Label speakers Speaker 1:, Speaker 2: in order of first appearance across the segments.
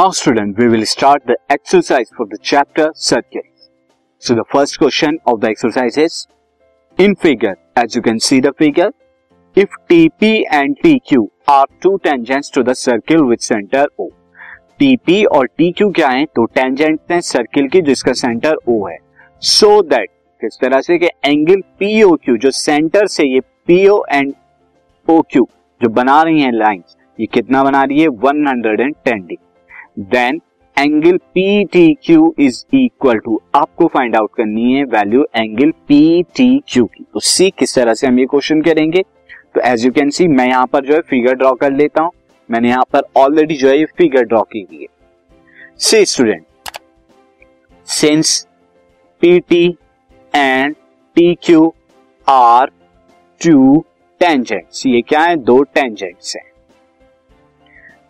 Speaker 1: Now student, we will start the exercise for the chapter circles. So the first question of the exercise is, in figure, as you can see the figure, if TP and TQ are two tangents to the circle with center O. TP और TQ क्या है तो tangent है circle की जिसका centre O है सो so that किस तरह से कि एंगल POQ जो सेंटर से ये PO एंड OQ जो बना रही हैं लाइंस ये कितना बना रही है 110 degree then angle P T Q is equal to आपको फाइंड आउट करनी है value angle P T Q की। तो सी किस तरह से हम ये क्वेश्चन करेंगे? तो एज यू कैन सी मैं यहाँ पर जो है फिगर ड्रॉ कर लेता हूँ। मैंने यहाँ पर ऑलरेडी जो है ये फिगर ड्रॉ की हुई है। See student since P T and T Q are two tangents ये क्या है? दो टेंजेंट्स हैं।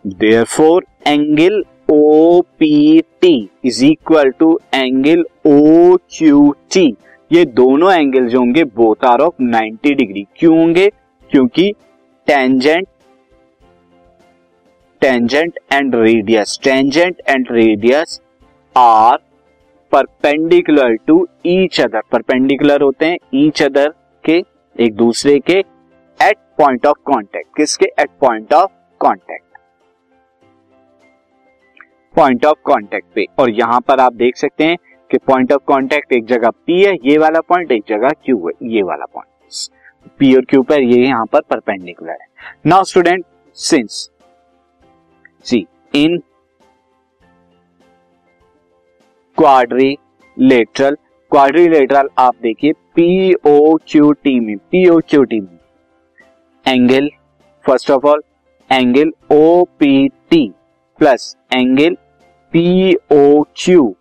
Speaker 1: Therefore angle O P T is equal to angle O Q T ये दोनों एंगल जो होंगे बोथ आर ऑफ़ 90 डिग्री क्यों होंगे? क्योंकि tangent tangent and radius tangent and radius are perpendicular to each other perpendicular होते हैं ईच अदर के, एक दूसरे के एट पॉइंट ऑफ़ कांटेक्ट किसके? At point of contact point of contact पे। और यहाँ पर आप देख सकते हैं कि पॉइंट ऑफ़ कांटेक्ट एक जगह पी है, ये वाला पॉइंट एक जगह क्यू है, ये वाला पॉइंट पी और क्यू पर ये यहाँ पर परपेंडिकुलर है। Now student since see in quadrilateral quadrilateral आप देखिए पी ओ क्यू टी में पी ओ क्यू टी में। Angle first of all angle O P T plus angle P O Q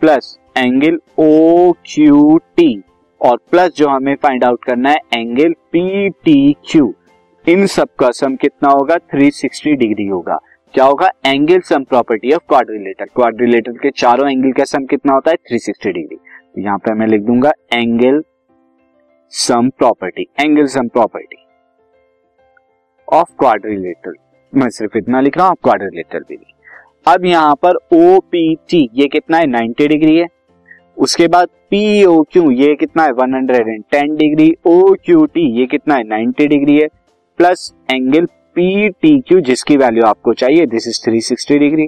Speaker 1: plus angle O Q T और plus जो हमें find out करना है angle P T Q इन सब का सम कितना होगा? 360 डिग्री होगा। क्या होगा? Angle sum property of quadrilateral quadrilateral के चारों एंगल का सम कितना होता है? 360 डिग्री तो यहाँ पे मैं लिख दूँगा angle sum property angle sum property of quadrilateral मैं सिर्फ़ इतना लिख रहा हूँ आप क्वाड्रिलेटर भी अब यहाँ पर ओ पी टी ये कितना है? 90 डिग्री है। उसके बाद पी ओ क्यू ये कितना है? 110 डिग्री। ओ क्यू टी ये कितना है? 90 डिग्री है। Plus angle P T Q जिसकी वैल्यू आपको चाहिए दिस इज़ 360 डिग्री।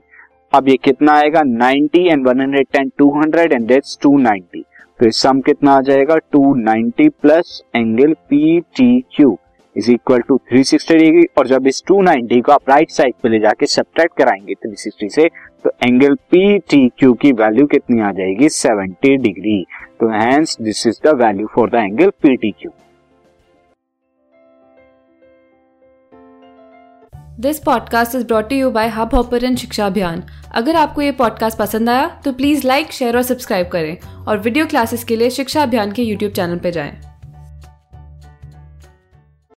Speaker 1: अब ये कितना आएगा? 90 एंड 110 200 एंड दैट्स 290 तो इस सम कितना आ जाएगा? 290 plus angle P T Q is equal to 360 degree और जब इस 290 को आप राइट साइड पे ले जाके सब्ट्रैक्ट कराएँगे 360 से तो एंगल पी टी क्यू की वैल्यू कितनी आ जाएगी? 70 डिग्री तो hence this is the value for the angle P T Q
Speaker 2: this podcast is brought you by Hubhopper Shiksha Abhiyan अगर आपको ये पॉडकास्ट पसंद आया तो प्लीज़ लाइक शेयर और सब्सक्राइब करें और वीडियो क्लासेस के लिए शिक्षा अभियान के यूट्यूब चैनल पर जाएँ।